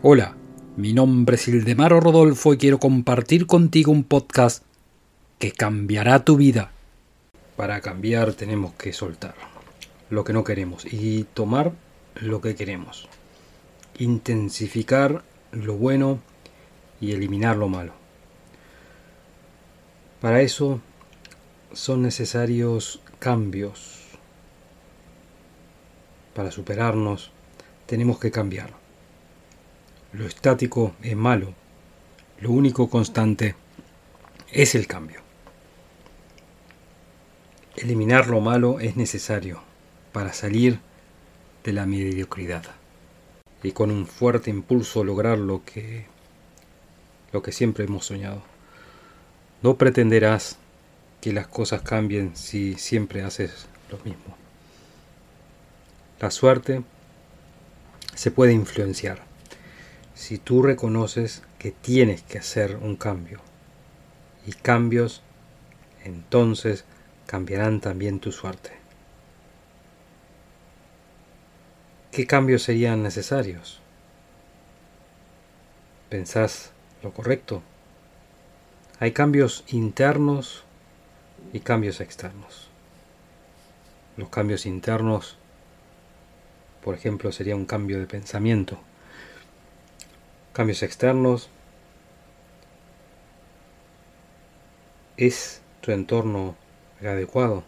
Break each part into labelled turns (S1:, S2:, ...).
S1: Hola, mi nombre es Ildemaro Rodolfo y quiero compartir contigo un podcast que cambiará tu vida. Para cambiar tenemos que soltar lo que no queremos y tomar lo que queremos. Intensificar lo bueno y eliminar lo malo. Para eso son necesarios cambios. Para superarnos tenemos que cambiar. Lo estático es malo. Lo único constante es el cambio. Eliminar lo malo es necesario para salir de la mediocridad y con un fuerte impulso lograr lo que lo que siempre hemos soñado. No pretenderás que las cosas cambien si siempre haces lo mismo. La suerte se puede influenciar si tú reconoces que tienes que hacer un cambio. Y cambios, entonces cambiarán también tu suerte. ¿Qué cambios serían necesarios? ¿Pensás lo correcto? Hay cambios internos y cambios externos. Los cambios internos, por ejemplo, sería un cambio de pensamiento. Cambios externos es tu entorno adecuado.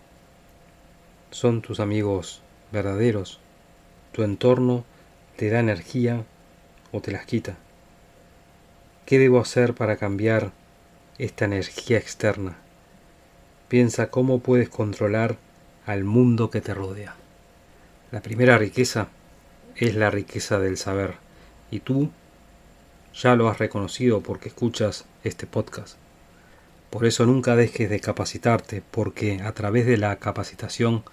S1: Son tus amigos verdaderos. Tu entorno te da energía o te las quita. ¿Qué debo hacer para cambiar esta energía externa? Piensa cómo puedes controlar al mundo que te rodea. La primera riqueza es la riqueza del saber y tú ya lo has reconocido porque escuchas este podcast. Por eso nunca dejes de capacitarte porque a través de la capacitación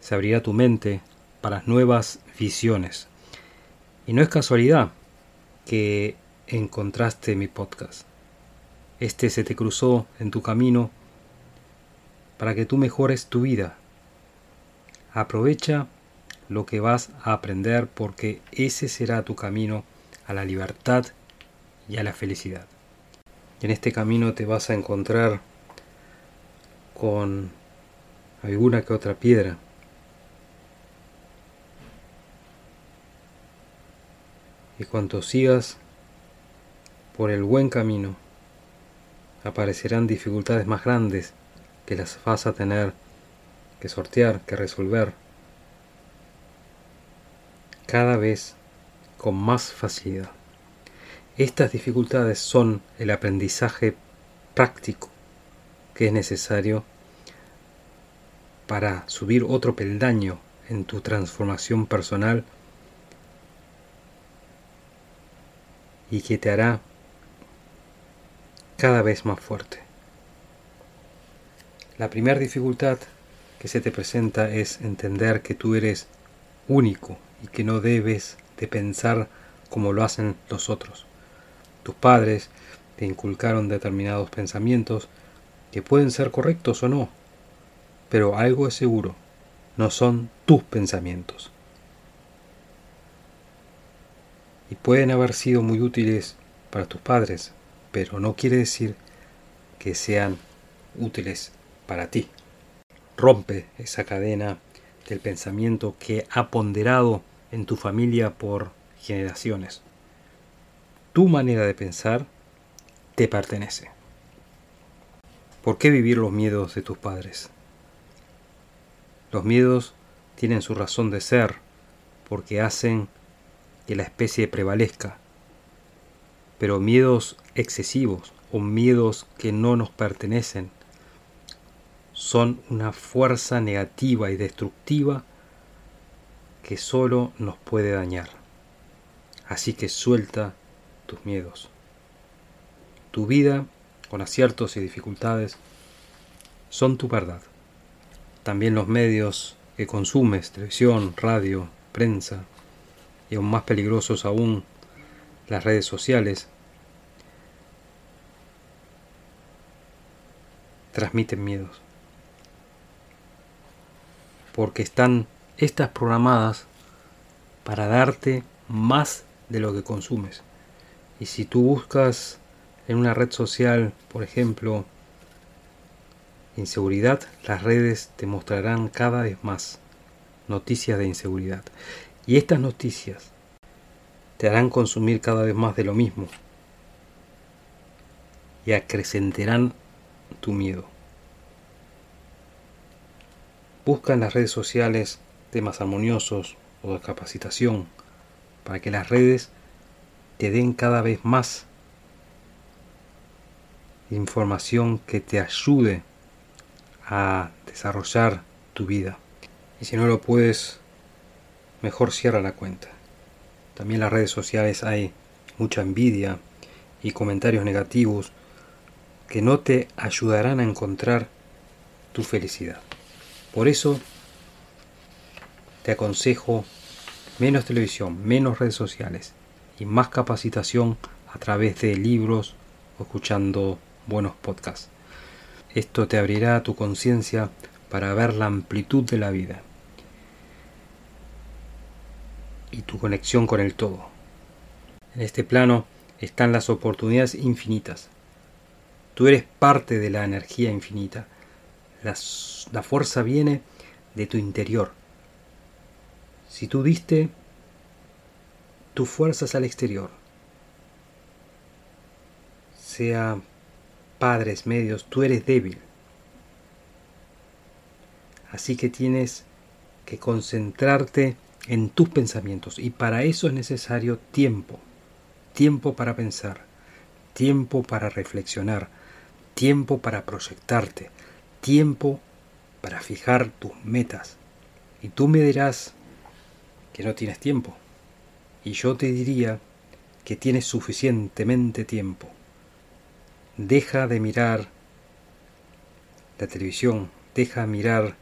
S1: se abrirá tu mente para nuevas visiones. Y no es casualidad que encontraste mi podcast. Este se te cruzó en tu camino para que tú mejores tu vida. Aprovecha lo que vas a aprender porque ese será tu camino a la libertad y a la felicidad. En este camino te vas a encontrar con alguna que otra piedra. Y cuando sigas por el buen camino, aparecerán dificultades más grandes que las vas a tener que sortear, que resolver, cada vez con más facilidad. Estas dificultades son el aprendizaje práctico que es necesario para subir otro peldaño en tu transformación personal y que te hará cada vez más fuerte. La primera dificultad que se te presenta es entender que tú eres único y que no debes de pensar como lo hacen los otros. Tus padres te inculcaron determinados pensamientos que pueden ser correctos o no, pero algo es seguro, no son tus pensamientos. Y pueden haber sido muy útiles para tus padres, pero no quiere decir que sean útiles para ti. Rompe esa cadena del pensamiento que ha ponderado en tu familia por generaciones. Tu manera de pensar te pertenece. ¿Por qué vivir los miedos de tus padres? Los miedos tienen su razón de ser porque hacen que la especie prevalezca. Pero miedos excesivos o miedos que no nos pertenecen son una fuerza negativa y destructiva que solo nos puede dañar. Así que suelta tus miedos. Tu vida, con aciertos y dificultades, son tu verdad. También los medios que consumes, televisión, radio, prensa, y aún más peligrosos aún, las redes sociales, transmiten miedos. Porque están estas programadas para darte más de lo que consumes. Y si tú buscas en una red social, por ejemplo, inseguridad, las redes te mostrarán cada vez más noticias de inseguridad. Y estas noticias te harán consumir cada vez más de lo mismo y acrecentarán tu miedo. Busca en las redes sociales temas armoniosos o de capacitación para que las redes te den cada vez más información que te ayude a desarrollar tu vida. Y si no lo puedes, mejor cierra la cuenta. También en las redes sociales hay mucha envidia y comentarios negativos que no te ayudarán a encontrar tu felicidad. Por eso te aconsejo menos televisión, menos redes sociales y más capacitación a través de libros o escuchando buenos podcasts. Esto te abrirá tu conciencia para ver la amplitud de la vida y tu conexión con el todo. En este plano están las oportunidades infinitas. Tú eres parte de la energía infinita. La, la fuerza viene de tu interior. Si tú diste tus fuerzas al exterior, sea padres, medios, tú eres débil. Así que tienes que concentrarte en tus pensamientos y para eso es necesario tiempo, tiempo para pensar, tiempo para reflexionar, tiempo para proyectarte, tiempo para fijar tus metas. Y tú me dirás que no tienes tiempo. Y yo te diría que tienes suficientemente tiempo. Deja de mirar la televisión, deja de mirar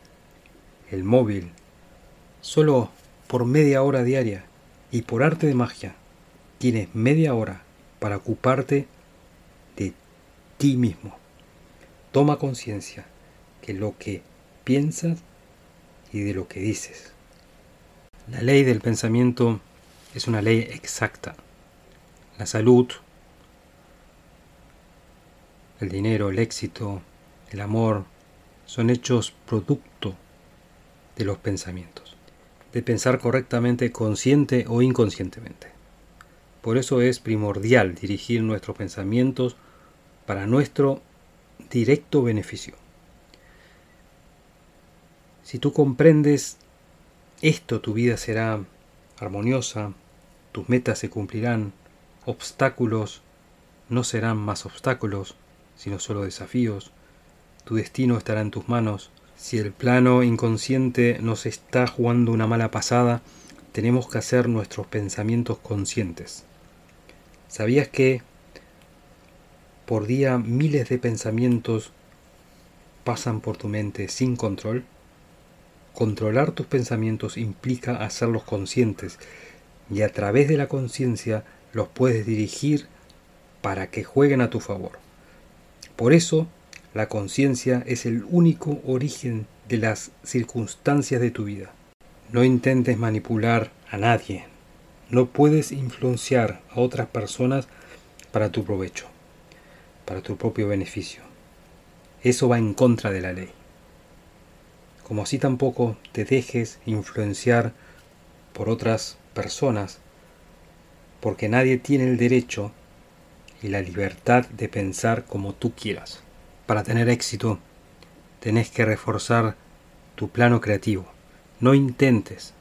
S1: el móvil, solo por media hora diaria y por arte de magia tienes media hora para ocuparte de ti mismo. Toma conciencia que lo que piensas y de lo que dices. La ley del pensamiento es una ley exacta. La salud, el dinero, el éxito, el amor, son hechos producto de los pensamientos, de pensar correctamente consciente o inconscientemente. Por eso es primordial dirigir nuestros pensamientos para nuestro directo beneficio. Si tú comprendes esto, tu vida será armoniosa, tus metas se cumplirán, obstáculos no serán más obstáculos, sino solo desafíos. Tu destino estará en tus manos. Si el plano inconsciente nos está jugando una mala pasada, tenemos que hacer nuestros pensamientos conscientes. ¿Sabías que por día miles de pensamientos pasan por tu mente sin control? Controlar tus pensamientos implica hacerlos conscientes y a través de la conciencia los puedes dirigir para que jueguen a tu favor. Por eso, la conciencia es el único origen de las circunstancias de tu vida. No intentes manipular a nadie. No puedes influenciar a otras personas para tu provecho, para tu propio beneficio. Eso va en contra de la ley. Como así tampoco te dejes influenciar por otras personas, porque nadie tiene el derecho y la libertad de pensar como tú quieras. Para tener éxito, tenés que reforzar tu plano creativo. No intentes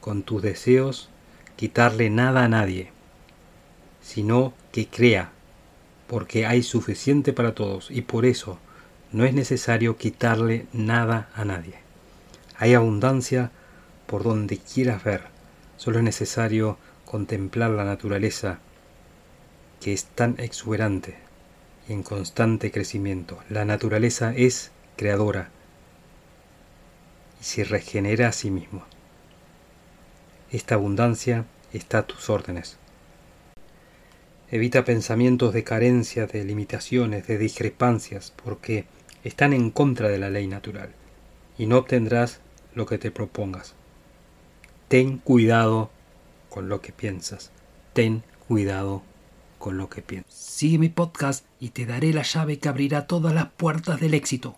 S1: con tus deseos quitarle nada a nadie, sino que crea, porque hay suficiente para todos y por eso no es necesario quitarle nada a nadie. Hay abundancia por donde quieras ver, solo es necesario contemplar la naturaleza que es tan exuberante y en constante crecimiento. La naturaleza es creadora y se regenera a sí misma. Esta abundancia está a tus órdenes. Evita pensamientos de carencia, de limitaciones, de discrepancias, porque están en contra de la ley natural, y no obtendrás lo que te propongas. Ten cuidado con lo que piensas ten cuidado con lo que piensas.
S2: Sigue mi podcast y te daré la llave que abrirá todas las puertas del éxito.